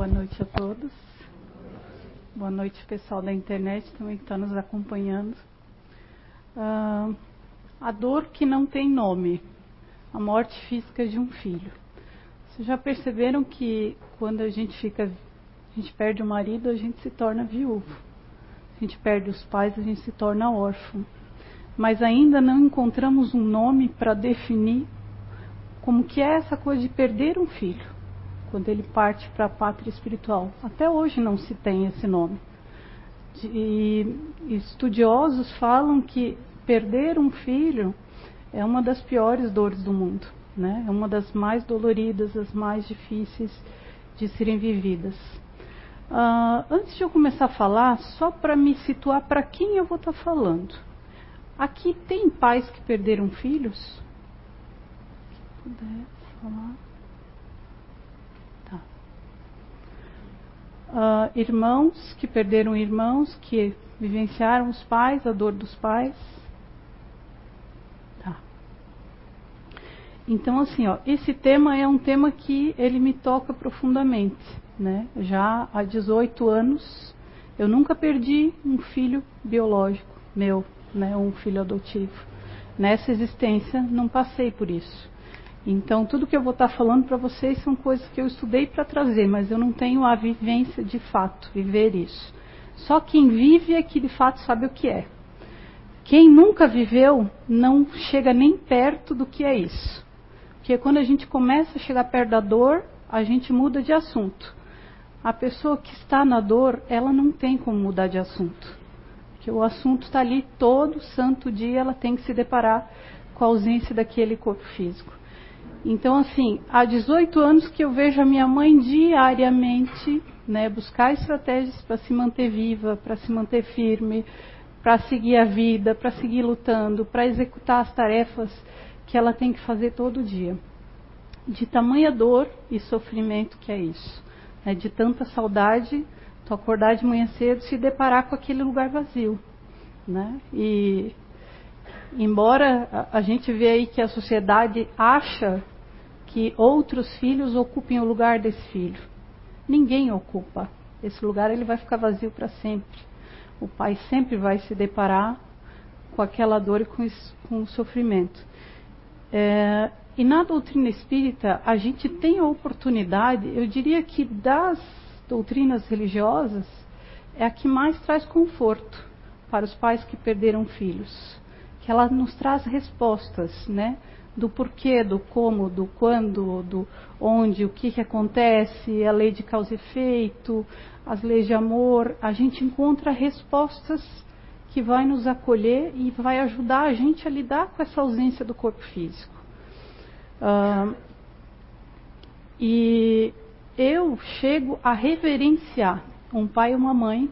Boa noite a todos. Boa noite, pessoal da internet também que está nos acompanhando. Uh, a dor que não tem nome, a morte física de um filho. Vocês já perceberam que quando a gente fica, a gente perde o marido, a gente se torna viúvo. A gente perde os pais, a gente se torna órfão. Mas ainda não encontramos um nome para definir como que é essa coisa de perder um filho, quando ele parte para a pátria espiritual. Até hoje não se tem esse nome. E estudiosos falam que perder um filho é uma das piores dores do mundo, né? É uma das mais doloridas, as mais difíceis de serem vividas. Uh, antes de eu começar a falar, só para me situar para quem eu vou estar tá falando. Aqui tem pais que perderam filhos? puder falar. Tá. Uh, irmãos que perderam irmãos, que vivenciaram os pais, a dor dos pais. Tá. Então, assim, ó, esse tema é um tema que ele me toca profundamente, né? Já há 18 anos, eu nunca perdi um filho biológico meu, né? Um filho adotivo. Nessa existência, não passei por isso. Então, tudo que eu vou estar falando para vocês são coisas que eu estudei para trazer, mas eu não tenho a vivência de fato, viver isso. Só quem vive é que de fato sabe o que é. Quem nunca viveu não chega nem perto do que é isso. Porque quando a gente começa a chegar perto da dor, a gente muda de assunto. A pessoa que está na dor, ela não tem como mudar de assunto. Porque o assunto está ali todo santo dia, ela tem que se deparar com a ausência daquele corpo físico. Então, assim, há 18 anos que eu vejo a minha mãe diariamente né, buscar estratégias para se manter viva, para se manter firme, para seguir a vida, para seguir lutando, para executar as tarefas que ela tem que fazer todo dia. De tamanha dor e sofrimento que é isso. Né, de tanta saudade, tu acordar de manhã cedo e se deparar com aquele lugar vazio. Né? E embora a gente vê aí que a sociedade acha que outros filhos ocupem o lugar desse filho. Ninguém ocupa. Esse lugar ele vai ficar vazio para sempre. O pai sempre vai se deparar com aquela dor e com, isso, com o sofrimento. É, e na doutrina espírita, a gente tem a oportunidade, eu diria que das doutrinas religiosas, é a que mais traz conforto para os pais que perderam filhos. Que ela nos traz respostas, né? Do porquê, do como, do quando, do onde, o que, que acontece, a lei de causa e efeito, as leis de amor, a gente encontra respostas que vai nos acolher e vai ajudar a gente a lidar com essa ausência do corpo físico. Uh, e eu chego a reverenciar um pai e uma mãe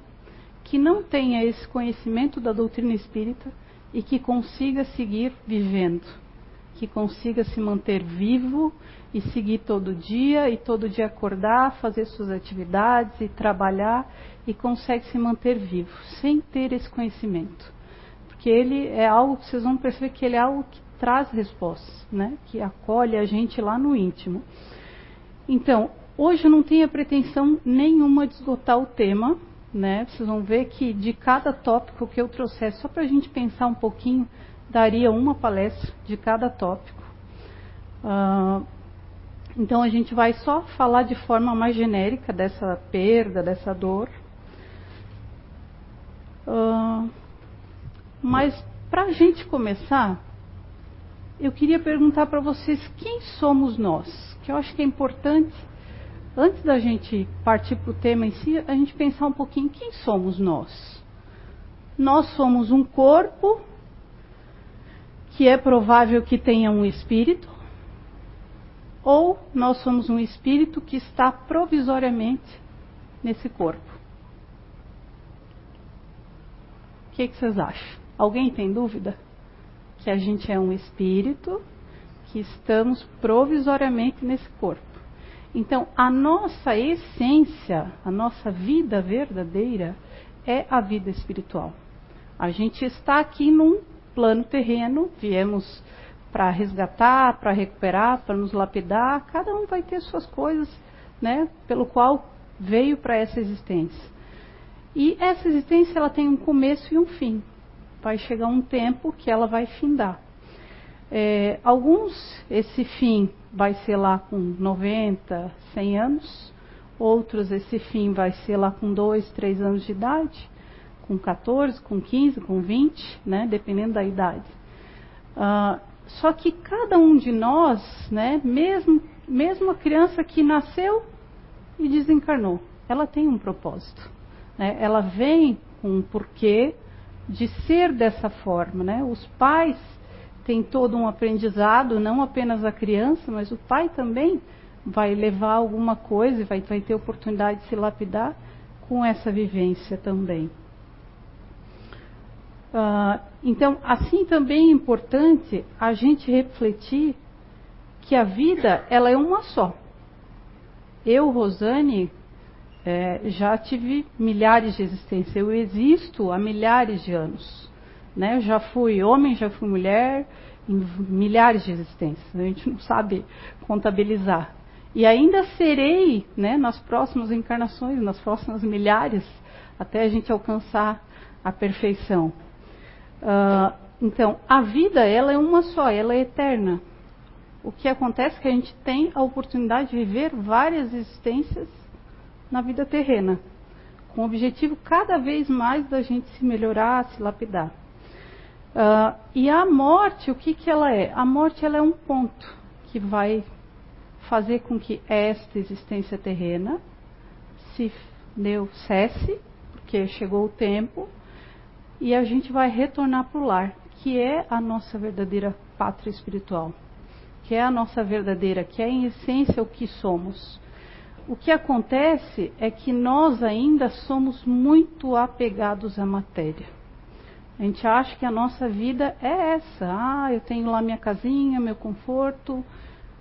que não tenha esse conhecimento da doutrina espírita e que consiga seguir vivendo que consiga se manter vivo e seguir todo dia e todo dia acordar, fazer suas atividades e trabalhar e consegue se manter vivo sem ter esse conhecimento. Porque ele é algo que vocês vão perceber que ele é algo que traz respostas, né? Que acolhe a gente lá no íntimo. Então, hoje não tenho pretensão nenhuma de esgotar o tema, né? Vocês vão ver que de cada tópico que eu trouxer, só para a gente pensar um pouquinho, daria uma palestra de cada tópico. Uh, então a gente vai só falar de forma mais genérica dessa perda, dessa dor. Uh, mas para a gente começar, eu queria perguntar para vocês quem somos nós, que eu acho que é importante, antes da gente partir para o tema em si, a gente pensar um pouquinho quem somos nós. Nós somos um corpo que é provável que tenha um espírito, ou nós somos um espírito que está provisoriamente nesse corpo. O que, que vocês acham? Alguém tem dúvida? Que a gente é um espírito que estamos provisoriamente nesse corpo. Então, a nossa essência, a nossa vida verdadeira é a vida espiritual. A gente está aqui num plano terreno, viemos para resgatar, para recuperar, para nos lapidar. Cada um vai ter suas coisas, né, pelo qual veio para essa existência. E essa existência ela tem um começo e um fim. Vai chegar um tempo que ela vai findar. É, alguns, esse fim vai ser lá com 90, 100 anos. Outros, esse fim vai ser lá com 2, 3 anos de idade. Com 14, com 15, com 20, né? Dependendo da idade. Uh, só que cada um de nós, né? Mesmo, mesmo a criança que nasceu e desencarnou, ela tem um propósito. Né? Ela vem com um porquê de ser dessa forma. Né? Os pais têm todo um aprendizado, não apenas a criança, mas o pai também vai levar alguma coisa, vai, vai ter oportunidade de se lapidar com essa vivência também. Uh, então, assim também é importante a gente refletir que a vida ela é uma só. Eu, Rosane, é, já tive milhares de existências. Eu existo há milhares de anos. Né? Já fui homem, já fui mulher, em milhares de existências. A gente não sabe contabilizar. E ainda serei né, nas próximas encarnações, nas próximas milhares, até a gente alcançar a perfeição. Uh, então, a vida ela é uma só, ela é eterna. O que acontece é que a gente tem a oportunidade de viver várias existências na vida terrena, com o objetivo cada vez mais da gente se melhorar, se lapidar. Uh, e a morte, o que, que ela é? A morte ela é um ponto que vai fazer com que esta existência terrena se deu cesse, porque chegou o tempo, e a gente vai retornar para o lar, que é a nossa verdadeira pátria espiritual, que é a nossa verdadeira, que é em essência o que somos. O que acontece é que nós ainda somos muito apegados à matéria. A gente acha que a nossa vida é essa. Ah, eu tenho lá minha casinha, meu conforto,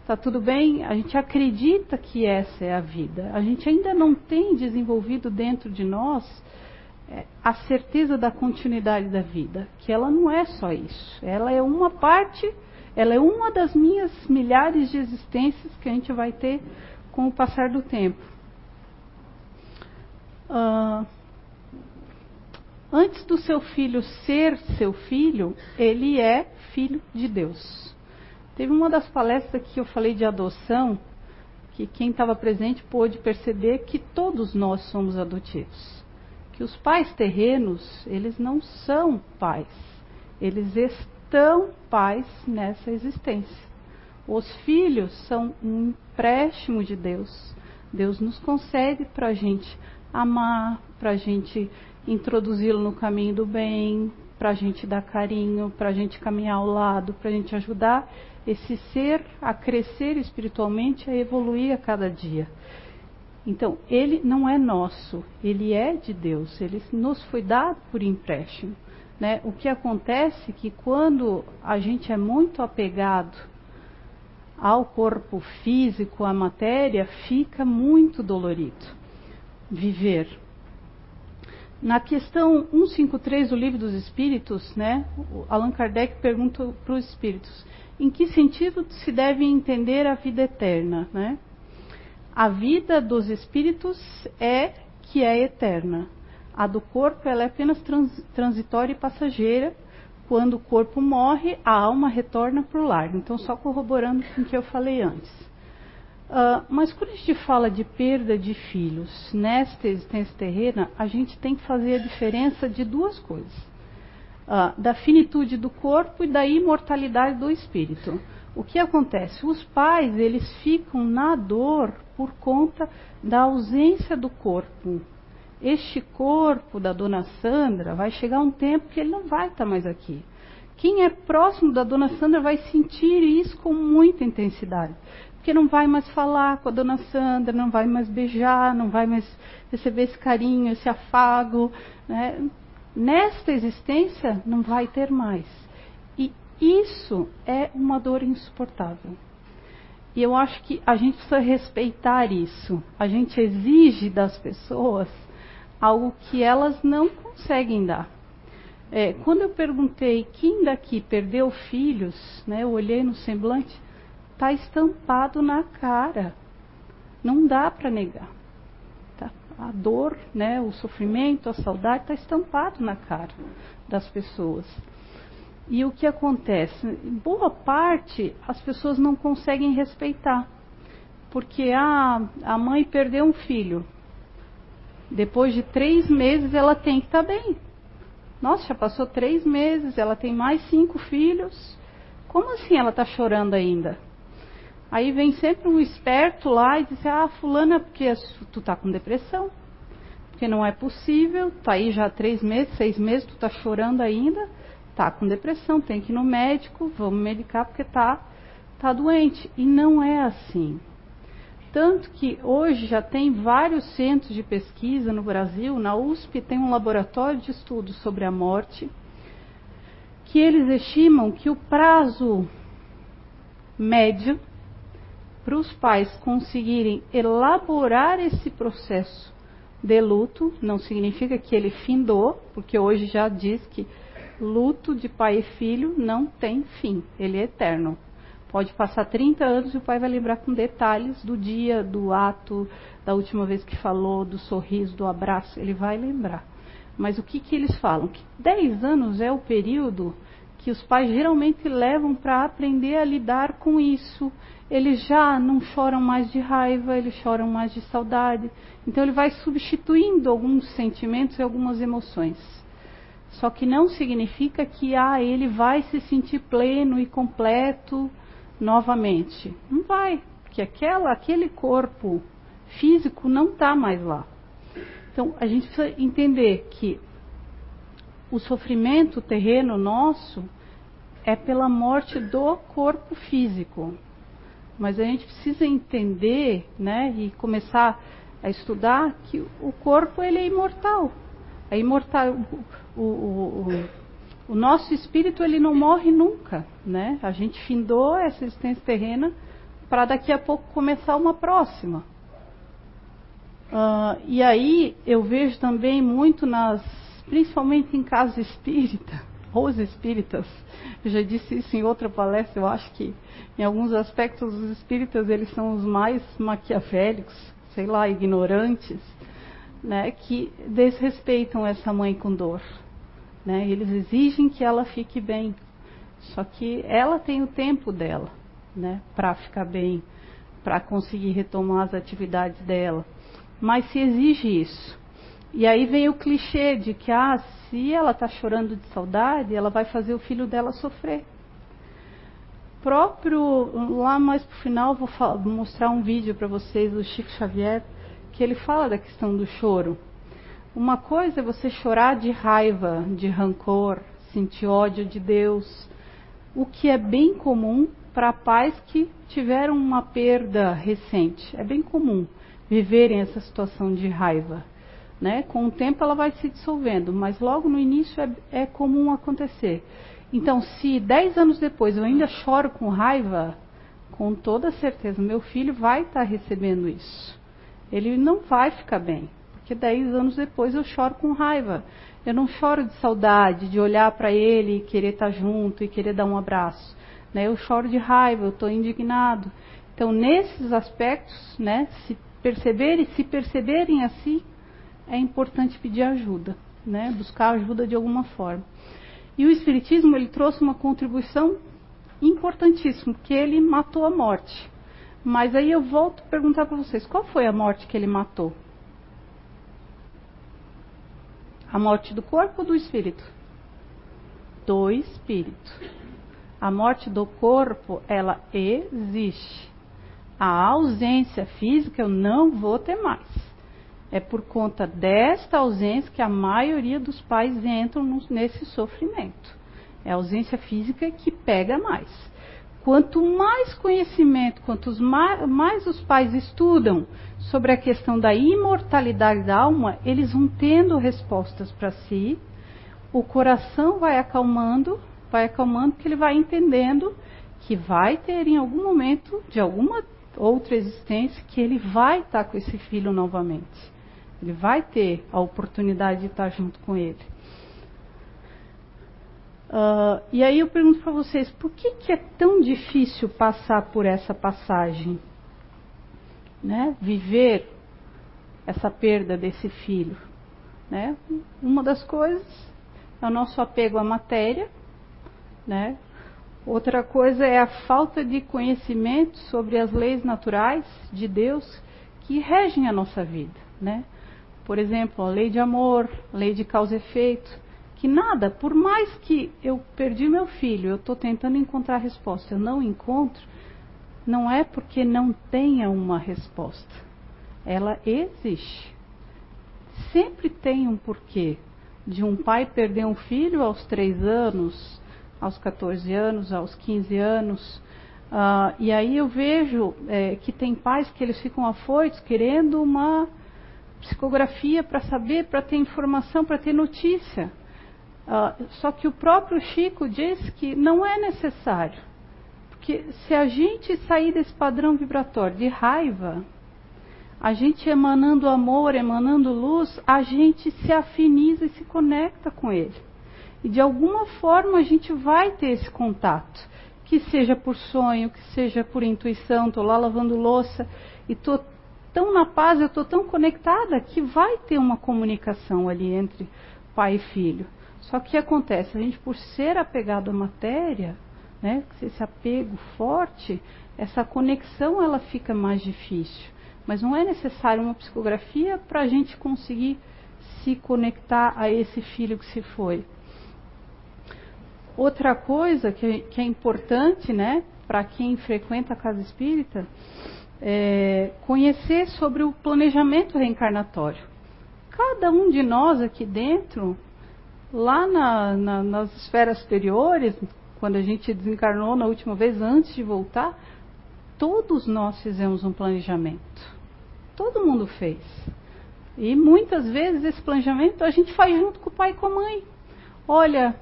tá tudo bem. A gente acredita que essa é a vida. A gente ainda não tem desenvolvido dentro de nós a certeza da continuidade da vida, que ela não é só isso. Ela é uma parte, ela é uma das minhas milhares de existências que a gente vai ter com o passar do tempo. Uh, antes do seu filho ser seu filho, ele é filho de Deus. Teve uma das palestras que eu falei de adoção, que quem estava presente pôde perceber que todos nós somos adotivos. Que os pais terrenos, eles não são pais, eles estão pais nessa existência. Os filhos são um empréstimo de Deus. Deus nos concede para a gente amar, para a gente introduzi-lo no caminho do bem, para a gente dar carinho, para a gente caminhar ao lado, para a gente ajudar esse ser a crescer espiritualmente, a evoluir a cada dia. Então, ele não é nosso, ele é de Deus, ele nos foi dado por empréstimo. Né? O que acontece é que quando a gente é muito apegado ao corpo físico, à matéria, fica muito dolorido viver. Na questão 153 do Livro dos Espíritos, né, Allan Kardec pergunta para os espíritos: em que sentido se deve entender a vida eterna? Né? A vida dos espíritos é que é eterna. A do corpo ela é apenas trans, transitória e passageira quando o corpo morre, a alma retorna para o lar. Então, só corroborando com o que eu falei antes. Uh, mas quando a gente fala de perda de filhos nesta existência terrena, a gente tem que fazer a diferença de duas coisas: uh, da finitude do corpo e da imortalidade do espírito. O que acontece? Os pais eles ficam na dor por conta da ausência do corpo este corpo da dona Sandra vai chegar um tempo que ele não vai estar mais aqui. Quem é próximo da dona Sandra vai sentir isso com muita intensidade. Porque não vai mais falar com a dona Sandra, não vai mais beijar, não vai mais receber esse carinho, esse afago. Né? Nesta existência, não vai ter mais. Isso é uma dor insuportável. E eu acho que a gente precisa respeitar isso. A gente exige das pessoas algo que elas não conseguem dar. É, quando eu perguntei quem daqui perdeu filhos, né, eu olhei no semblante, está estampado na cara. Não dá para negar. Tá a dor, né, o sofrimento, a saudade está estampado na cara das pessoas. E o que acontece? Boa parte as pessoas não conseguem respeitar. Porque a, a mãe perdeu um filho. Depois de três meses ela tem que estar tá bem. Nossa, já passou três meses, ela tem mais cinco filhos. Como assim ela está chorando ainda? Aí vem sempre um esperto lá e diz: Ah, fulana, porque tu tá com depressão. Porque não é possível, tá aí já três meses, seis meses, tu tá chorando ainda, tá com depressão, tem que ir no médico, vamos medicar porque tá, tá doente. E não é assim. Tanto que hoje já tem vários centros de pesquisa no Brasil, na USP tem um laboratório de estudos sobre a morte, que eles estimam que o prazo médio para os pais conseguirem elaborar esse processo de luto, não significa que ele findou, porque hoje já diz que luto de pai e filho não tem fim, ele é eterno. Pode passar 30 anos e o pai vai lembrar com detalhes do dia, do ato, da última vez que falou, do sorriso, do abraço, ele vai lembrar. Mas o que, que eles falam? Que 10 anos é o período que os pais geralmente levam para aprender a lidar com isso. Eles já não choram mais de raiva, eles choram mais de saudade. Então ele vai substituindo alguns sentimentos e algumas emoções. Só que não significa que ah, ele vai se sentir pleno e completo novamente. Não vai, porque aquela, aquele corpo físico não está mais lá. Então a gente precisa entender que o sofrimento terreno nosso é pela morte do corpo físico. Mas a gente precisa entender, né, e começar a estudar que o corpo ele é imortal. É imortal. O, o, o, o nosso espírito ele não morre nunca, né? A gente findou essa existência terrena para daqui a pouco começar uma próxima. Uh, e aí eu vejo também muito nas, principalmente em casa espírita, os espíritas, eu já disse isso em outra palestra, eu acho que em alguns aspectos os espíritas eles são os mais maquiavélicos, sei lá, ignorantes, né, que desrespeitam essa mãe com dor. Né? Eles exigem que ela fique bem. Só que ela tem o tempo dela, né, para ficar bem, para conseguir retomar as atividades dela. Mas se exige isso. E aí vem o clichê de que, ah, se ela está chorando de saudade, ela vai fazer o filho dela sofrer. Próprio, lá mais pro final, vou, vou mostrar um vídeo para vocês do Chico Xavier, que ele fala da questão do choro. Uma coisa é você chorar de raiva, de rancor, sentir ódio de Deus, o que é bem comum para pais que tiveram uma perda recente. É bem comum viverem essa situação de raiva. Né? Com o tempo ela vai se dissolvendo, mas logo no início é, é comum acontecer. Então, se dez anos depois eu ainda choro com raiva, com toda certeza meu filho vai estar tá recebendo isso. Ele não vai ficar bem, porque dez anos depois eu choro com raiva. Eu não choro de saudade, de olhar para ele e querer estar tá junto e querer dar um abraço. Né? Eu choro de raiva, eu estou indignado. Então, nesses aspectos, né, se perceberem, se perceberem assim, é importante pedir ajuda, né? buscar ajuda de alguma forma. E o Espiritismo ele trouxe uma contribuição importantíssima, que ele matou a morte. Mas aí eu volto a perguntar para vocês, qual foi a morte que ele matou? A morte do corpo ou do espírito? Do espírito. A morte do corpo, ela existe. A ausência física eu não vou ter mais. É por conta desta ausência que a maioria dos pais entram nesse sofrimento. É a ausência física que pega mais. Quanto mais conhecimento, quanto mais, os pais estudam sobre a questão da imortalidade da alma, eles vão tendo respostas para si, o coração vai acalmando, vai acalmando, porque ele vai entendendo que vai ter em algum momento, de alguma outra existência, que ele vai estar com esse filho novamente. Ele vai ter a oportunidade de estar junto com ele. Uh, e aí eu pergunto para vocês, por que, que é tão difícil passar por essa passagem? Né? Viver essa perda desse filho? Né? Uma das coisas é o nosso apego à matéria, né? Outra coisa é a falta de conhecimento sobre as leis naturais de Deus que regem a nossa vida, né? Por exemplo, a lei de amor, lei de causa e efeito, que nada, por mais que eu perdi meu filho, eu estou tentando encontrar resposta, eu não encontro, não é porque não tenha uma resposta. Ela existe. Sempre tem um porquê de um pai perder um filho aos três anos, aos 14 anos, aos 15 anos. Uh, e aí eu vejo é, que tem pais que eles ficam afoitos querendo uma psicografia para saber, para ter informação, para ter notícia. Uh, só que o próprio Chico diz que não é necessário. Porque se a gente sair desse padrão vibratório de raiva, a gente emanando amor, emanando luz, a gente se afiniza e se conecta com ele. E de alguma forma a gente vai ter esse contato. Que seja por sonho, que seja por intuição, estou lá lavando louça e estou tão na paz, eu estou tão conectada que vai ter uma comunicação ali entre pai e filho. Só que acontece? A gente, por ser apegado à matéria, né, esse apego forte, essa conexão ela fica mais difícil. Mas não é necessário uma psicografia para a gente conseguir se conectar a esse filho que se foi. Outra coisa que, que é importante, né, para quem frequenta a casa espírita, é conhecer sobre o planejamento reencarnatório. Cada um de nós aqui dentro Lá na, na, nas esferas superiores, quando a gente desencarnou na última vez, antes de voltar, todos nós fizemos um planejamento. Todo mundo fez. E muitas vezes esse planejamento a gente faz junto com o pai e com a mãe. Olha,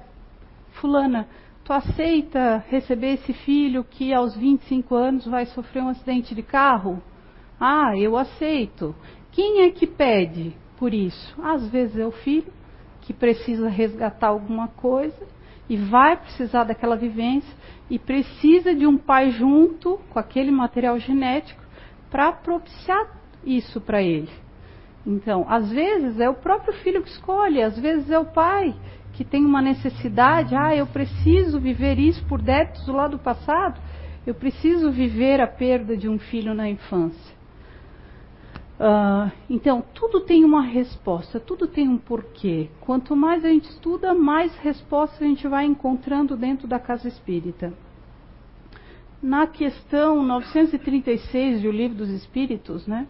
fulana, tu aceita receber esse filho que aos 25 anos vai sofrer um acidente de carro? Ah, eu aceito. Quem é que pede por isso? Às vezes é o filho, que precisa resgatar alguma coisa e vai precisar daquela vivência e precisa de um pai junto com aquele material genético para propiciar isso para ele. Então, às vezes é o próprio filho que escolhe, às vezes é o pai que tem uma necessidade, ah, eu preciso viver isso por débitos do lado passado, eu preciso viver a perda de um filho na infância. Uh, então, tudo tem uma resposta, tudo tem um porquê. Quanto mais a gente estuda, mais respostas a gente vai encontrando dentro da casa espírita. Na questão 936 do Livro dos Espíritos, né,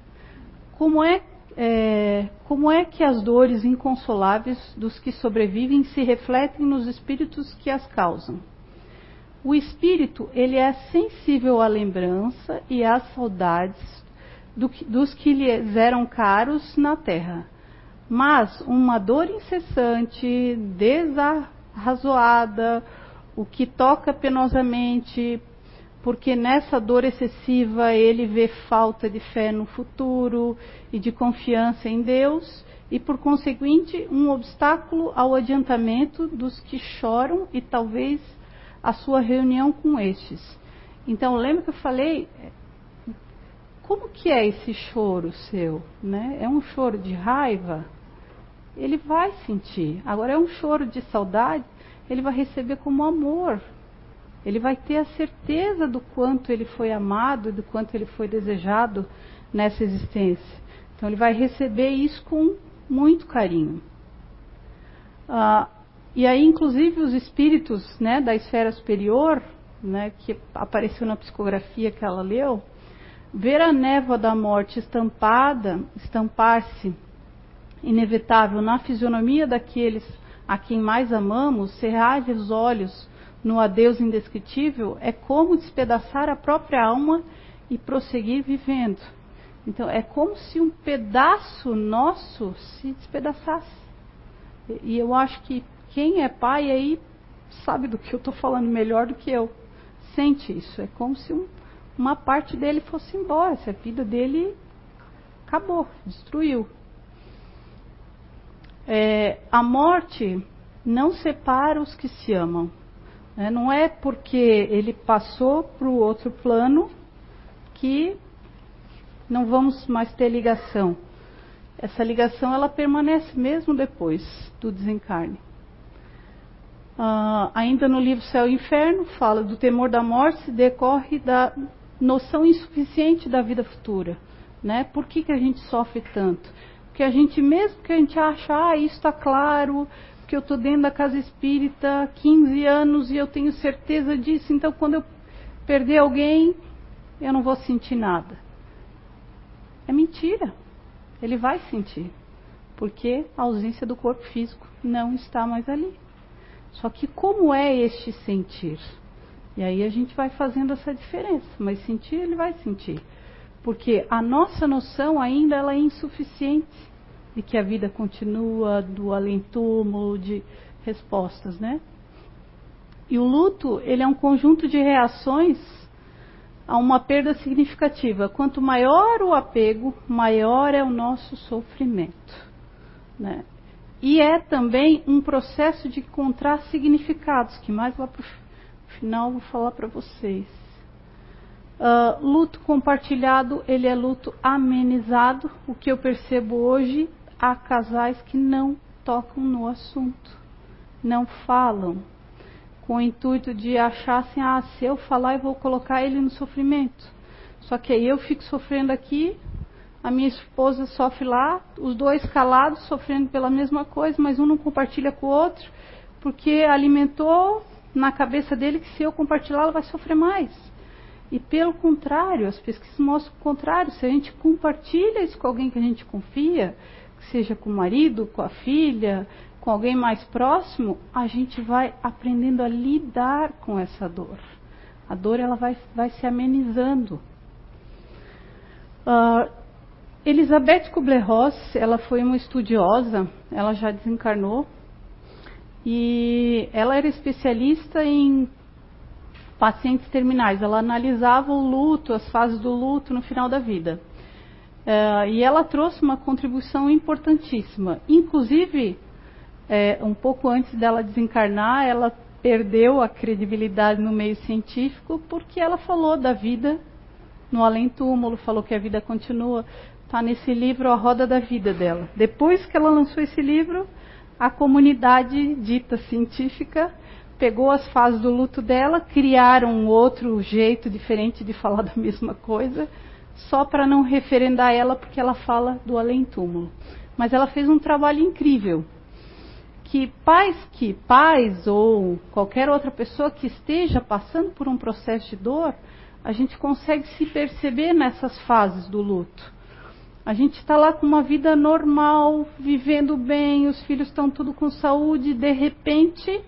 como, é, é, como é que as dores inconsoláveis dos que sobrevivem se refletem nos espíritos que as causam? O espírito ele é sensível à lembrança e às saudades do que, dos que lhes eram caros na terra. Mas uma dor incessante, desarrazoada, o que toca penosamente, porque nessa dor excessiva ele vê falta de fé no futuro e de confiança em Deus, e por conseguinte um obstáculo ao adiantamento dos que choram e talvez a sua reunião com estes. Então, lembra que eu falei, como que é esse choro seu? Né? É um choro de raiva? Ele vai sentir. Agora, é um choro de saudade? Ele vai receber como amor. Ele vai ter a certeza do quanto ele foi amado e do quanto ele foi desejado nessa existência. Então, ele vai receber isso com muito carinho. Ah, e aí, inclusive, os espíritos né, da esfera superior, né, que apareceu na psicografia que ela leu, Ver a névoa da morte estampada, estampar-se inevitável na fisionomia daqueles a quem mais amamos, cerrar os olhos no adeus indescritível, é como despedaçar a própria alma e prosseguir vivendo. Então, é como se um pedaço nosso se despedaçasse. E eu acho que quem é pai aí sabe do que eu estou falando melhor do que eu. Sente isso. É como se um uma parte dele fosse embora, se a vida dele acabou, destruiu. É, a morte não separa os que se amam. Né? Não é porque ele passou para o outro plano que não vamos mais ter ligação. essa ligação ela permanece mesmo depois do desencarne. Uh, ainda no livro Céu e Inferno, fala do temor da morte decorre da noção insuficiente da vida futura. Né? Por que, que a gente sofre tanto? Porque a gente, mesmo que a gente acha, ah, isso está claro, que eu estou dentro da casa espírita há 15 anos e eu tenho certeza disso, então quando eu perder alguém, eu não vou sentir nada. É mentira. Ele vai sentir. Porque a ausência do corpo físico não está mais ali. Só que como é este sentir? E aí a gente vai fazendo essa diferença, mas sentir ele vai sentir. Porque a nossa noção ainda ela é insuficiente de que a vida continua, do além-túmulo, de respostas, né? E o luto, ele é um conjunto de reações a uma perda significativa. Quanto maior o apego, maior é o nosso sofrimento. Né? E é também um processo de encontrar significados, que mais lá para o final vou falar para vocês. Uh, luto compartilhado, ele é luto amenizado. O que eu percebo hoje, há casais que não tocam no assunto, não falam, com o intuito de achar assim, ah, se eu falar eu vou colocar ele no sofrimento. Só que aí eu fico sofrendo aqui, a minha esposa sofre lá, os dois calados sofrendo pela mesma coisa, mas um não compartilha com o outro, porque alimentou na cabeça dele que se eu compartilhar ela vai sofrer mais. E pelo contrário, as pesquisas mostram o contrário, se a gente compartilha isso com alguém que a gente confia, seja com o marido, com a filha, com alguém mais próximo, a gente vai aprendendo a lidar com essa dor. A dor ela vai, vai se amenizando. Uh, Elizabeth Kubler-Ross, ela foi uma estudiosa, ela já desencarnou, e ela era especialista em pacientes terminais. Ela analisava o luto, as fases do luto no final da vida. Uh, e ela trouxe uma contribuição importantíssima. Inclusive, é, um pouco antes dela desencarnar, ela perdeu a credibilidade no meio científico porque ela falou da vida no além-túmulo, falou que a vida continua. Está nesse livro A Roda da Vida dela. Depois que ela lançou esse livro, a comunidade dita científica pegou as fases do luto dela, criaram um outro jeito diferente de falar da mesma coisa, só para não referendar ela, porque ela fala do além-túmulo. Mas ela fez um trabalho incrível. Que pais que pais ou qualquer outra pessoa que esteja passando por um processo de dor, a gente consegue se perceber nessas fases do luto. A gente está lá com uma vida normal, vivendo bem, os filhos estão tudo com saúde, de repente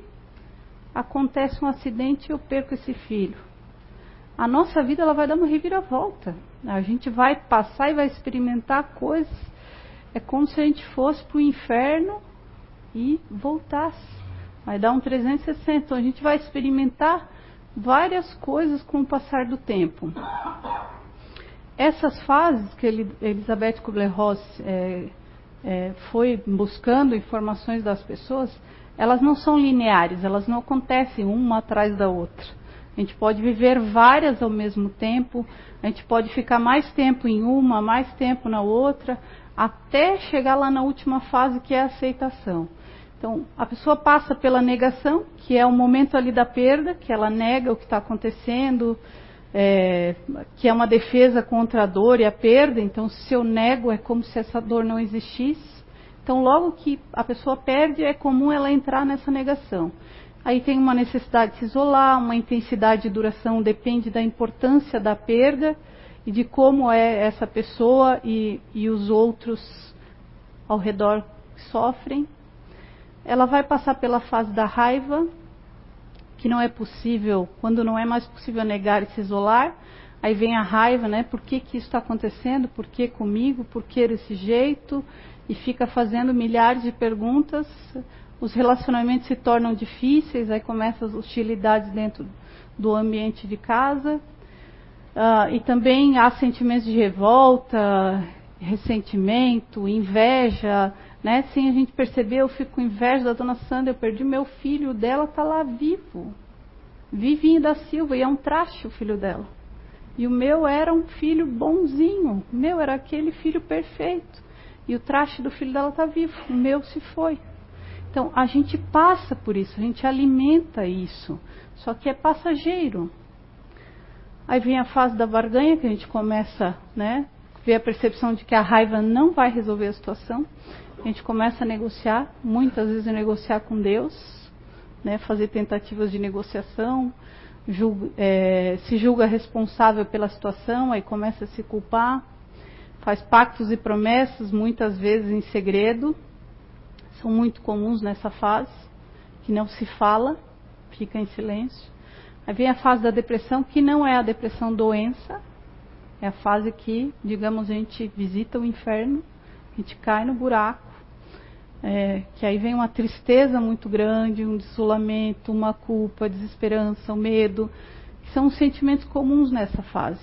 acontece um acidente e eu perco esse filho. A nossa vida ela vai dar uma reviravolta. A gente vai passar e vai experimentar coisas. É como se a gente fosse para o inferno e voltasse. Vai dar um 360. Então a gente vai experimentar várias coisas com o passar do tempo essas fases que Elizabeth Kubler-Ross é, é, foi buscando informações das pessoas, elas não são lineares, elas não acontecem uma atrás da outra. A gente pode viver várias ao mesmo tempo, a gente pode ficar mais tempo em uma, mais tempo na outra, até chegar lá na última fase que é a aceitação. Então, a pessoa passa pela negação, que é o momento ali da perda, que ela nega o que está acontecendo, é, que é uma defesa contra a dor e a perda, então se eu nego é como se essa dor não existisse. Então, logo que a pessoa perde, é comum ela entrar nessa negação. Aí tem uma necessidade de se isolar, uma intensidade de duração depende da importância da perda e de como é essa pessoa e, e os outros ao redor sofrem. Ela vai passar pela fase da raiva, que não é possível, quando não é mais possível negar e se isolar, aí vem a raiva, né? Por que, que isso está acontecendo? Por que comigo? Por que desse jeito? E fica fazendo milhares de perguntas. Os relacionamentos se tornam difíceis, aí começam as hostilidades dentro do ambiente de casa. Uh, e também há sentimentos de revolta, ressentimento, inveja, né? Sem a gente perceber, eu fico com inveja da dona Sandra, eu perdi meu filho, o dela está lá vivo. Vivinho da Silva, e é um traste o filho dela. E o meu era um filho bonzinho, o meu era aquele filho perfeito. E o traste do filho dela está vivo, o meu se foi. Então a gente passa por isso, a gente alimenta isso, só que é passageiro. Aí vem a fase da barganha, que a gente começa, né, ver a percepção de que a raiva não vai resolver a situação. A gente começa a negociar, muitas vezes negociar com Deus, né, fazer tentativas de negociação, julga, é, se julga responsável pela situação, aí começa a se culpar, faz pactos e promessas, muitas vezes em segredo, são muito comuns nessa fase, que não se fala, fica em silêncio. Aí vem a fase da depressão, que não é a depressão doença, é a fase que, digamos, a gente visita o inferno, a gente cai no buraco, é, que aí vem uma tristeza muito grande, um desolamento, uma culpa, desesperança, o medo, que são os sentimentos comuns nessa fase.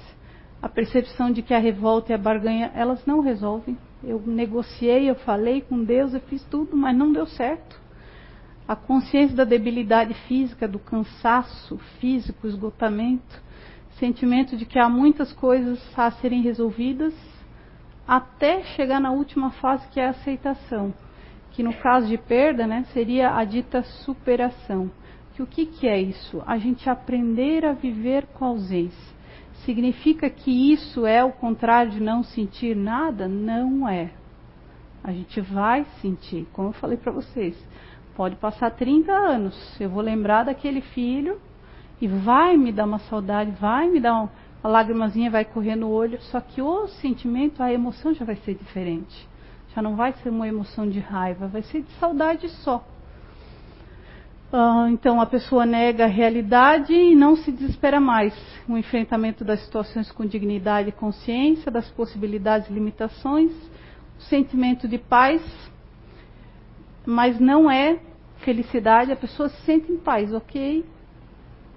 A percepção de que a revolta e a barganha, elas não resolvem. Eu negociei, eu falei com Deus, eu fiz tudo, mas não deu certo. A consciência da debilidade física, do cansaço físico, esgotamento, sentimento de que há muitas coisas a serem resolvidas, até chegar na última fase que é a aceitação que no caso de perda, né, seria a dita superação. Que o que, que é isso? A gente aprender a viver com a ausência. Significa que isso é o contrário de não sentir nada? Não é. A gente vai sentir, como eu falei para vocês. Pode passar 30 anos, eu vou lembrar daquele filho e vai me dar uma saudade, vai me dar uma, uma lágrimazinha, vai correr no olho, só que o sentimento, a emoção já vai ser diferente. Já não vai ser uma emoção de raiva, vai ser de saudade só. Uh, então a pessoa nega a realidade e não se desespera mais. O enfrentamento das situações com dignidade e consciência, das possibilidades e limitações, o sentimento de paz, mas não é felicidade, a pessoa se sente em paz, ok?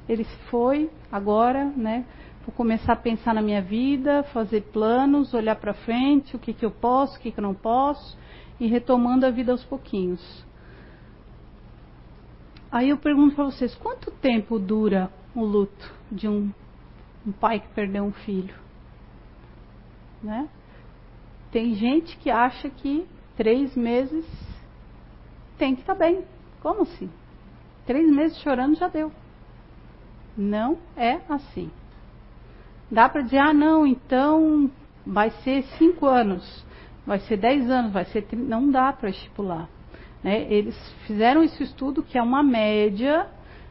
Ele se foi, agora, né? Vou começar a pensar na minha vida, fazer planos, olhar para frente, o que, que eu posso, o que, que eu não posso, e retomando a vida aos pouquinhos. Aí eu pergunto para vocês, quanto tempo dura o luto de um, um pai que perdeu um filho? Né? Tem gente que acha que três meses tem que estar tá bem. Como assim? Três meses chorando já deu. Não é assim. Dá para dizer, ah, não, então vai ser cinco anos, vai ser dez anos, vai ser. Não dá para estipular. Né? Eles fizeram esse estudo que é uma média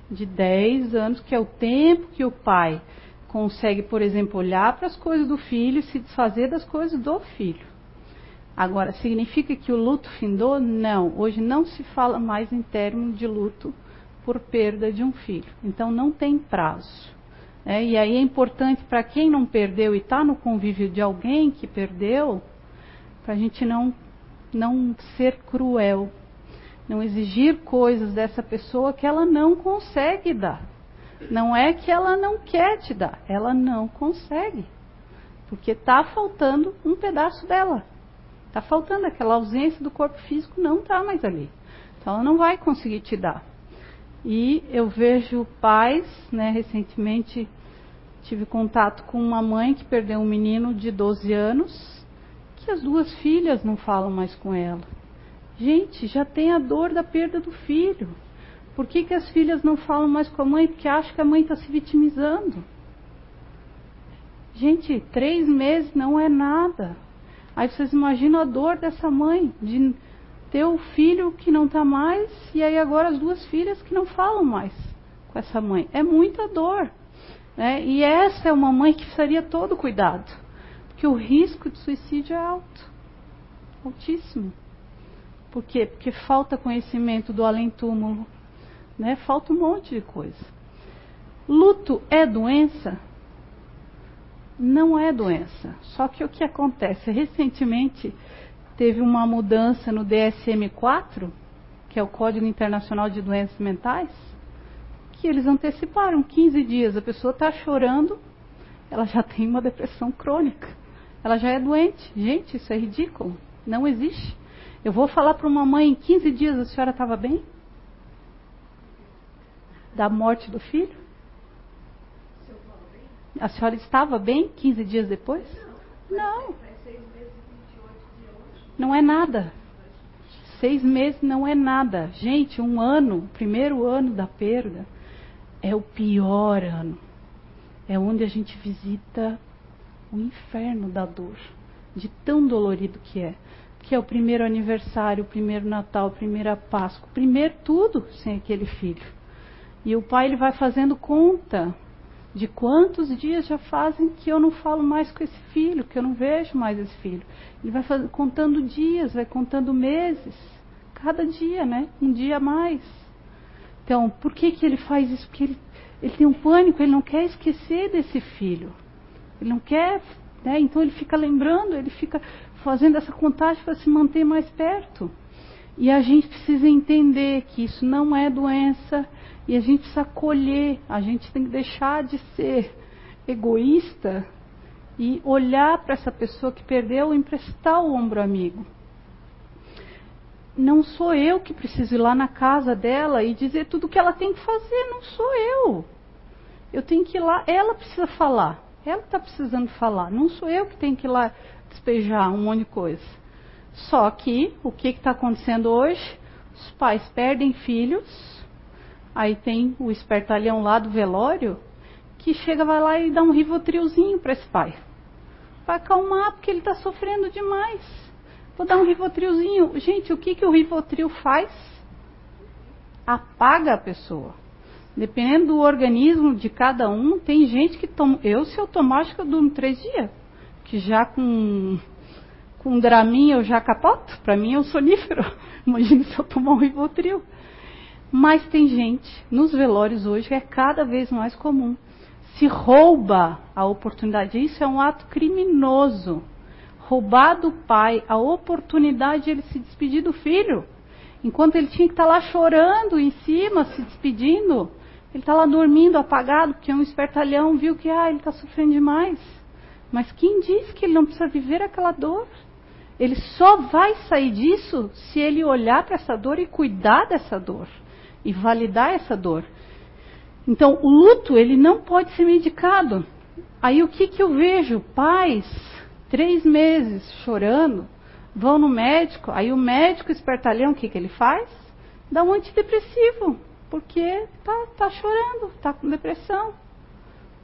de 10 anos, que é o tempo que o pai consegue, por exemplo, olhar para as coisas do filho e se desfazer das coisas do filho. Agora, significa que o luto findou? Não. Hoje não se fala mais em termos de luto por perda de um filho. Então não tem prazo. É, e aí é importante para quem não perdeu e está no convívio de alguém que perdeu, para a gente não, não ser cruel, não exigir coisas dessa pessoa que ela não consegue dar. Não é que ela não quer te dar, ela não consegue. Porque está faltando um pedaço dela. Está faltando aquela ausência do corpo físico, não está mais ali. Então ela não vai conseguir te dar. E eu vejo pais, né, recentemente tive contato com uma mãe que perdeu um menino de 12 anos, que as duas filhas não falam mais com ela. Gente, já tem a dor da perda do filho. Por que, que as filhas não falam mais com a mãe? Porque acham que a mãe está se vitimizando. Gente, três meses não é nada. Aí vocês imaginam a dor dessa mãe de ter o filho que não está mais e aí agora as duas filhas que não falam mais com essa mãe. É muita dor. Né? E essa é uma mãe que precisaria todo cuidado, porque o risco de suicídio é alto, altíssimo. Por quê? Porque falta conhecimento do além-túmulo, né? falta um monte de coisa. Luto é doença? Não é doença. Só que o que acontece? Recentemente teve uma mudança no DSM-4, que é o Código Internacional de Doenças Mentais, que eles anteciparam 15 dias. A pessoa está chorando, ela já tem uma depressão crônica. Ela já é doente. Gente, isso é ridículo. Não existe. Eu vou falar para uma mãe em 15 dias a senhora estava bem? Da morte do filho? A senhora estava bem 15 dias depois? Não. não é nada. Seis meses não é nada. Gente, um ano, primeiro ano da perda, é o pior ano. É onde a gente visita o inferno da dor, de tão dolorido que é. Que é o primeiro aniversário, o primeiro Natal, a primeira Páscoa, primeiro tudo sem aquele filho. E o pai ele vai fazendo conta de quantos dias já fazem que eu não falo mais com esse filho, que eu não vejo mais esse filho. Ele vai faz, contando dias, vai contando meses, cada dia, né? Um dia a mais. Então, por que, que ele faz isso? Porque ele, ele tem um pânico, ele não quer esquecer desse filho. Ele não quer, né? Então ele fica lembrando, ele fica fazendo essa contagem para se manter mais perto. E a gente precisa entender que isso não é doença e a gente precisa acolher, a gente tem que deixar de ser egoísta e olhar para essa pessoa que perdeu e emprestar o ombro amigo. Não sou eu que preciso ir lá na casa dela e dizer tudo o que ela tem que fazer, não sou eu. Eu tenho que ir lá, ela precisa falar. Ela está precisando falar, não sou eu que tenho que ir lá despejar um monte de coisa. Só que o que está acontecendo hoje? Os pais perdem filhos, aí tem o espertalhão lá do velório que chega, vai lá e dá um rivotrilzinho para esse pai. Para acalmar, porque ele está sofrendo demais. Vou dar um rivotrilzinho. Gente, o que, que o rivotril faz? Apaga a pessoa. Dependendo do organismo de cada um, tem gente que toma. Eu, se eu tomar, acho que eu durmo três dias. Que já com, com draminha eu já capoto. Para mim é um sonífero. Imagina se eu tomar um Rivotril. Mas tem gente, nos velórios hoje, é cada vez mais comum. Se rouba a oportunidade. Isso é um ato criminoso. Roubar do pai a oportunidade de ele se despedir do filho. Enquanto ele tinha que estar lá chorando em cima, se despedindo, ele está lá dormindo, apagado, porque é um espertalhão, viu que ah, ele está sofrendo demais. Mas quem diz que ele não precisa viver aquela dor? Ele só vai sair disso se ele olhar para essa dor e cuidar dessa dor. E validar essa dor. Então, o luto, ele não pode ser medicado. Aí o que, que eu vejo? Pais, três meses chorando, vão no médico, aí o médico espertalhão, o que, que ele faz? Dá um antidepressivo porque tá, tá chorando, tá com depressão.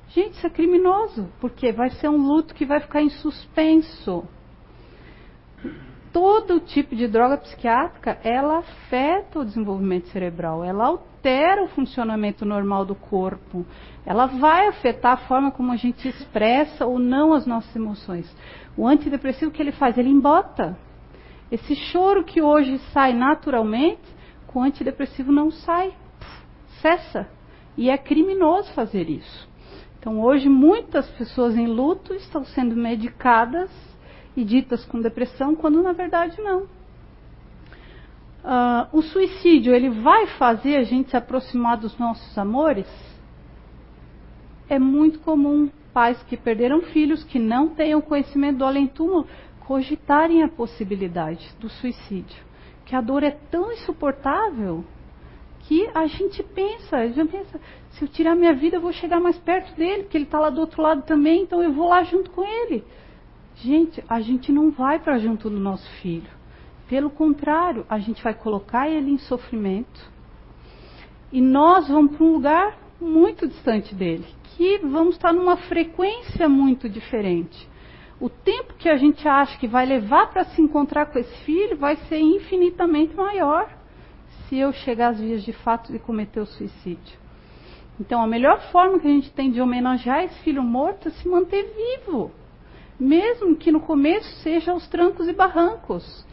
Gente, isso é criminoso, porque vai ser um luto que vai ficar em suspenso. Todo tipo de droga psiquiátrica, ela afeta o desenvolvimento cerebral, ela altera o funcionamento normal do corpo, ela vai afetar a forma como a gente expressa ou não as nossas emoções. O antidepressivo que ele faz, ele embota. Esse choro que hoje sai naturalmente, com o antidepressivo não sai cessa. E é criminoso fazer isso. Então, hoje, muitas pessoas em luto estão sendo medicadas e ditas com depressão, quando na verdade não. Uh, o suicídio, ele vai fazer a gente se aproximar dos nossos amores? É muito comum pais que perderam filhos, que não tenham conhecimento do além-túmulo, cogitarem a possibilidade do suicídio. Que a dor é tão insuportável que a gente pensa, a gente pensa, se eu tirar minha vida, eu vou chegar mais perto dele, porque ele está lá do outro lado também, então eu vou lá junto com ele. Gente, a gente não vai para junto do nosso filho. Pelo contrário, a gente vai colocar ele em sofrimento e nós vamos para um lugar muito distante dele, que vamos estar numa frequência muito diferente. O tempo que a gente acha que vai levar para se encontrar com esse filho vai ser infinitamente maior se eu chegar às vias de fato de cometer o suicídio. Então, a melhor forma que a gente tem de homenagear esse filho morto é se manter vivo, mesmo que no começo seja aos trancos e barrancos.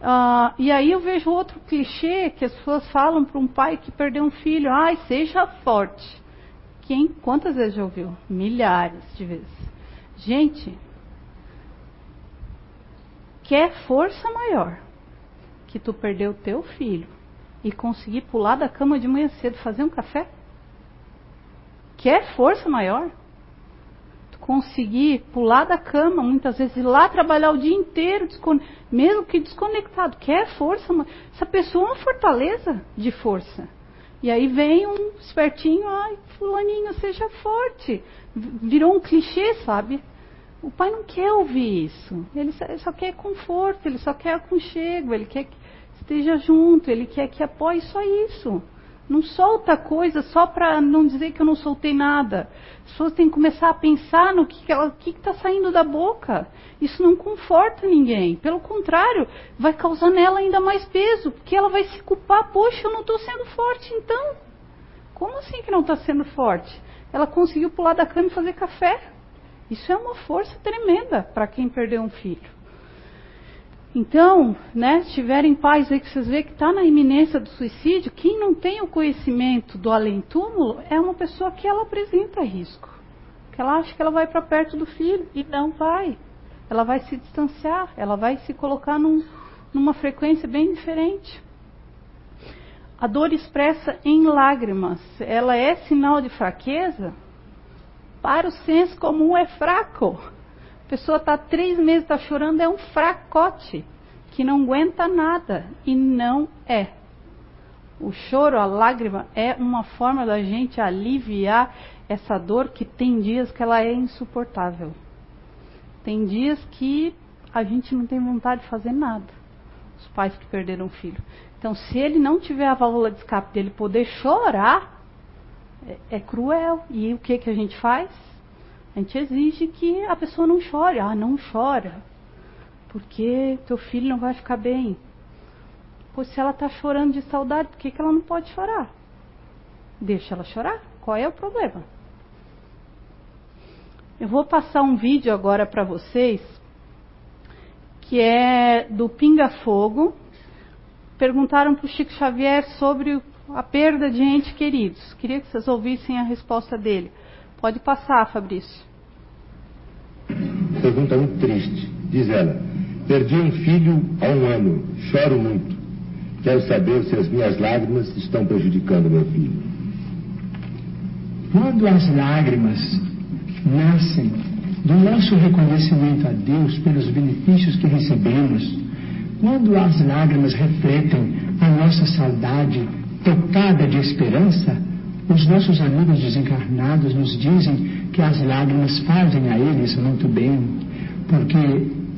Uh, e aí eu vejo outro clichê que as pessoas falam para um pai que perdeu um filho: ai, seja forte. Quem, quantas vezes já ouviu? Milhares de vezes. Gente, quer força maior que tu perdeu teu filho e conseguir pular da cama de manhã cedo fazer um café? Quer força maior? Conseguir pular da cama, muitas vezes ir lá trabalhar o dia inteiro, mesmo que desconectado. Quer força? Essa pessoa é uma fortaleza de força. E aí vem um espertinho, ai, fulaninho, seja forte. Virou um clichê, sabe? O pai não quer ouvir isso. Ele só quer conforto, ele só quer aconchego, ele quer que esteja junto, ele quer que apoie só isso. Não solta coisa só para não dizer que eu não soltei nada. As pessoas têm que começar a pensar no que está saindo da boca. Isso não conforta ninguém. Pelo contrário, vai causar nela ainda mais peso, porque ela vai se culpar. Poxa, eu não estou sendo forte então. Como assim que não está sendo forte? Ela conseguiu pular da cama e fazer café. Isso é uma força tremenda para quem perdeu um filho. Então, né, tiverem pais aí que vocês veem que está na iminência do suicídio, quem não tem o conhecimento do além-túmulo é uma pessoa que ela apresenta risco. Que ela acha que ela vai para perto do filho e não vai. Ela vai se distanciar, ela vai se colocar num, numa frequência bem diferente. A dor expressa em lágrimas, ela é sinal de fraqueza? Para o senso comum é fraco. A pessoa está três meses, está chorando, é um fracote que não aguenta nada. E não é. O choro, a lágrima, é uma forma da gente aliviar essa dor que tem dias que ela é insuportável. Tem dias que a gente não tem vontade de fazer nada. Os pais que perderam o filho. Então, se ele não tiver a válvula de escape dele poder chorar, é, é cruel. E o que, que a gente faz? A gente exige que a pessoa não chore. Ah, não chora. Porque teu filho não vai ficar bem. Pois se ela está chorando de saudade, por que, que ela não pode chorar? Deixa ela chorar. Qual é o problema? Eu vou passar um vídeo agora para vocês que é do Pinga Fogo. Perguntaram para o Chico Xavier sobre a perda de entes queridos. Queria que vocês ouvissem a resposta dele. Pode passar, Fabrício. Pergunta muito triste. Diz ela: Perdi um filho há um ano, choro muito. Quero saber se as minhas lágrimas estão prejudicando meu filho. Quando as lágrimas nascem do nosso reconhecimento a Deus pelos benefícios que recebemos, quando as lágrimas refletem a nossa saudade tocada de esperança, os nossos amigos desencarnados nos dizem que as lágrimas fazem a eles muito bem, porque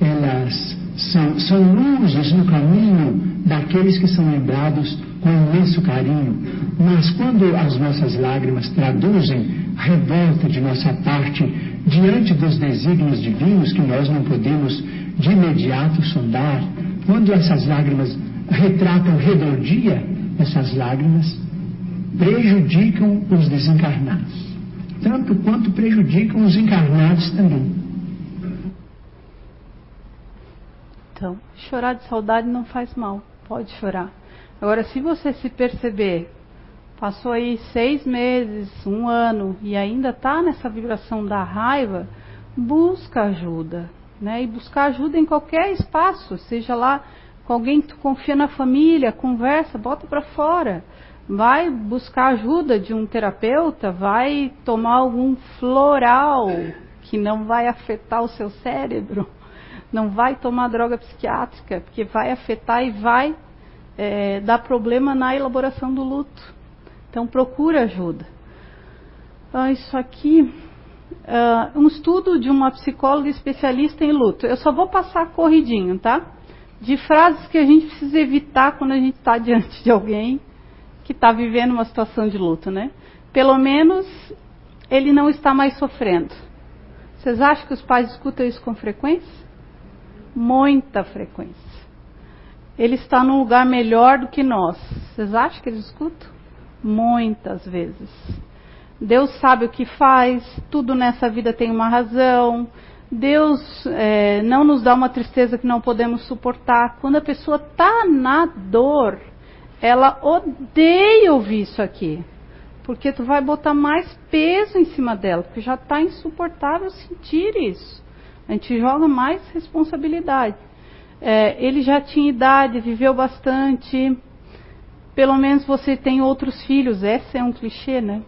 elas são, são luzes no caminho daqueles que são lembrados com imenso carinho. Mas quando as nossas lágrimas traduzem revolta de nossa parte diante dos desígnios divinos que nós não podemos de imediato sondar, quando essas lágrimas retratam rebeldia, essas lágrimas prejudicam os desencarnados, tanto quanto prejudicam os encarnados também. Então, chorar de saudade não faz mal, pode chorar. Agora, se você se perceber, passou aí seis meses, um ano e ainda está nessa vibração da raiva, busca ajuda, né? E buscar ajuda em qualquer espaço, seja lá com alguém que tu confia na família, conversa, bota para fora vai buscar ajuda de um terapeuta, vai tomar algum floral que não vai afetar o seu cérebro, não vai tomar droga psiquiátrica, porque vai afetar e vai é, dar problema na elaboração do luto. Então procura ajuda. Ah, isso aqui, uh, um estudo de uma psicóloga especialista em luto. Eu só vou passar corridinho, tá? De frases que a gente precisa evitar quando a gente está diante de alguém que está vivendo uma situação de luto, né? Pelo menos ele não está mais sofrendo. Vocês acham que os pais escutam isso com frequência? Muita frequência. Ele está num lugar melhor do que nós. Vocês acham que eles escutam? Muitas vezes. Deus sabe o que faz, tudo nessa vida tem uma razão. Deus é, não nos dá uma tristeza que não podemos suportar. Quando a pessoa está na dor, ela odeia ouvir isso aqui. Porque tu vai botar mais peso em cima dela, porque já está insuportável sentir isso. A gente joga mais responsabilidade. É, ele já tinha idade, viveu bastante. Pelo menos você tem outros filhos. Esse é um clichê, né?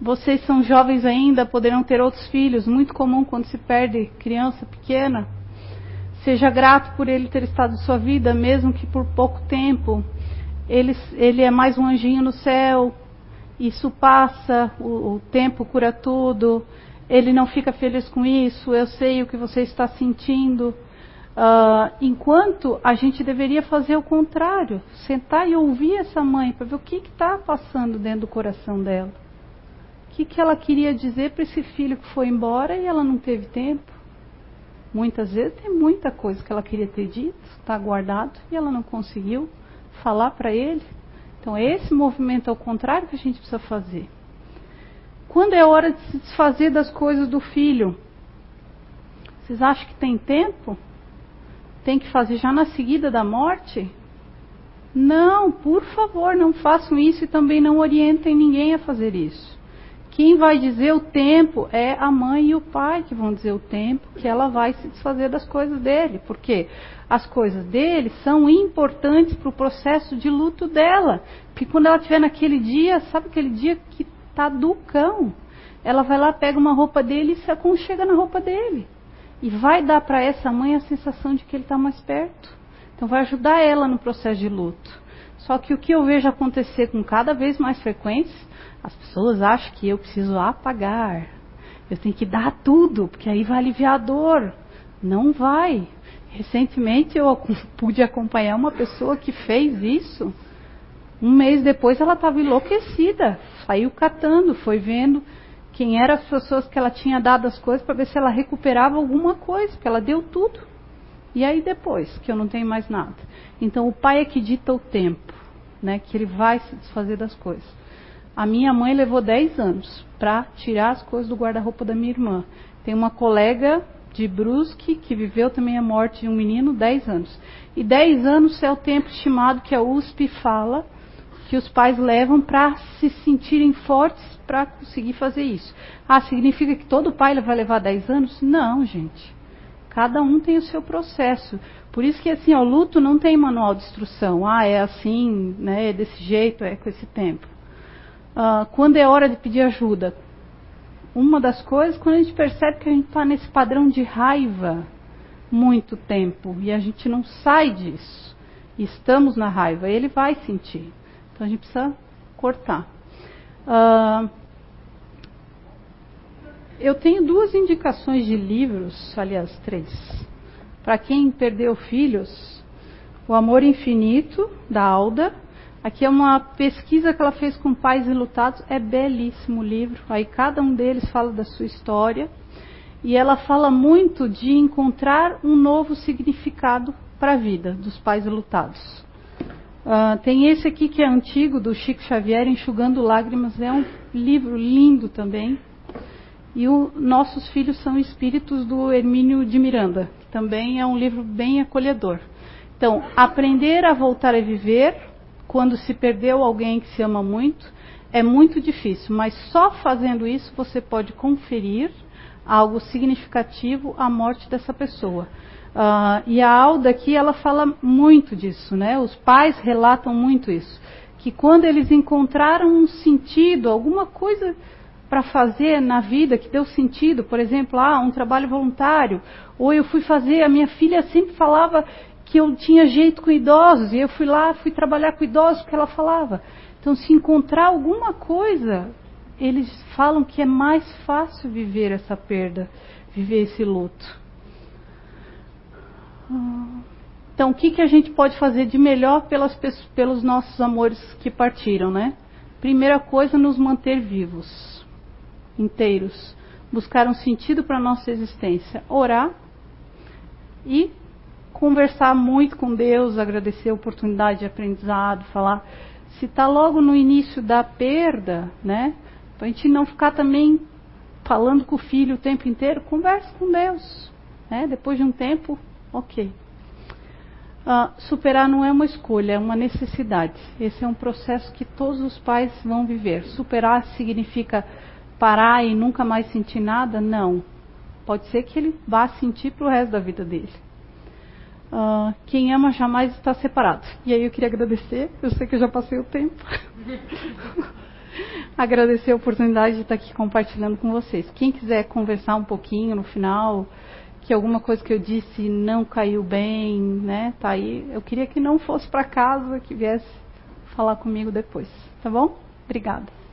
Vocês são jovens ainda, poderão ter outros filhos. Muito comum quando se perde criança pequena. Seja grato por ele ter estado em sua vida, mesmo que por pouco tempo ele, ele é mais um anjinho no céu, isso passa, o, o tempo cura tudo. ele não fica feliz com isso, eu sei o que você está sentindo. Uh, enquanto a gente deveria fazer o contrário, sentar e ouvir essa mãe para ver o que está passando dentro do coração dela. O que, que ela queria dizer para esse filho que foi embora e ela não teve tempo. Muitas vezes tem muita coisa que ela queria ter dito, está guardado e ela não conseguiu falar para ele. Então, esse movimento ao contrário que a gente precisa fazer. Quando é hora de se desfazer das coisas do filho? Vocês acham que tem tempo? tem que fazer já na seguida da morte? Não, por favor, não façam isso e também não orientem ninguém a fazer isso. Quem vai dizer o tempo é a mãe e o pai que vão dizer o tempo que ela vai se desfazer das coisas dele. Porque as coisas dele são importantes para o processo de luto dela. Porque quando ela estiver naquele dia, sabe aquele dia que tá do cão? Ela vai lá, pega uma roupa dele e se aconchega na roupa dele. E vai dar para essa mãe a sensação de que ele está mais perto. Então vai ajudar ela no processo de luto. Só que o que eu vejo acontecer com cada vez mais frequência, as pessoas acham que eu preciso apagar. Eu tenho que dar tudo, porque aí vai aliviar a dor. Não vai. Recentemente eu pude acompanhar uma pessoa que fez isso. Um mês depois ela estava enlouquecida. Saiu catando, foi vendo quem eram as pessoas que ela tinha dado as coisas para ver se ela recuperava alguma coisa, porque ela deu tudo. E aí depois, que eu não tenho mais nada. Então o pai é que dita o tempo, né, que ele vai se desfazer das coisas. A minha mãe levou 10 anos para tirar as coisas do guarda-roupa da minha irmã. Tem uma colega de Brusque que viveu também a morte de um menino 10 anos. E 10 anos é o tempo estimado que a USP fala que os pais levam para se sentirem fortes para conseguir fazer isso. Ah, significa que todo pai vai levar 10 anos? Não, gente. Cada um tem o seu processo. Por isso que assim, o luto não tem manual de instrução. Ah, é assim, né, é desse jeito, é com esse tempo. Ah, quando é hora de pedir ajuda? Uma das coisas, quando a gente percebe que a gente está nesse padrão de raiva muito tempo e a gente não sai disso, estamos na raiva, ele vai sentir. Então a gente precisa cortar. Uh, eu tenho duas indicações de livros, aliás, três. Para quem perdeu filhos, O Amor Infinito, da Alda. Aqui é uma pesquisa que ela fez com pais enlutados. É belíssimo o livro. Aí cada um deles fala da sua história. E ela fala muito de encontrar um novo significado para a vida dos pais enlutados. Uh, tem esse aqui que é antigo, do Chico Xavier, Enxugando Lágrimas, é um livro lindo também. E o Nossos Filhos São Espíritos, do Hermínio de Miranda, que também é um livro bem acolhedor. Então, aprender a voltar a viver quando se perdeu alguém que se ama muito é muito difícil, mas só fazendo isso você pode conferir algo significativo à morte dessa pessoa. Uh, e a Alda aqui, ela fala muito disso, né? Os pais relatam muito isso. Que quando eles encontraram um sentido, alguma coisa para fazer na vida que deu sentido, por exemplo, ah, um trabalho voluntário, ou eu fui fazer, a minha filha sempre falava que eu tinha jeito com idosos, e eu fui lá, fui trabalhar com idosos, porque ela falava. Então, se encontrar alguma coisa, eles falam que é mais fácil viver essa perda, viver esse luto. Então, o que, que a gente pode fazer de melhor pelas, pelos nossos amores que partiram, né? Primeira coisa, nos manter vivos, inteiros, buscar um sentido para a nossa existência, orar e conversar muito com Deus, agradecer a oportunidade de aprendizado, falar. Se está logo no início da perda, né? Para a gente não ficar também falando com o filho o tempo inteiro, converse com Deus. Né? Depois de um tempo, Ok. Uh, superar não é uma escolha, é uma necessidade. Esse é um processo que todos os pais vão viver. Superar significa parar e nunca mais sentir nada? Não. Pode ser que ele vá sentir para o resto da vida dele. Uh, quem ama jamais está separado. E aí eu queria agradecer, eu sei que eu já passei o tempo. agradecer a oportunidade de estar aqui compartilhando com vocês. Quem quiser conversar um pouquinho no final, que alguma coisa que eu disse não caiu bem, né? Tá aí. Eu queria que não fosse para casa, que viesse falar comigo depois, tá bom? Obrigada.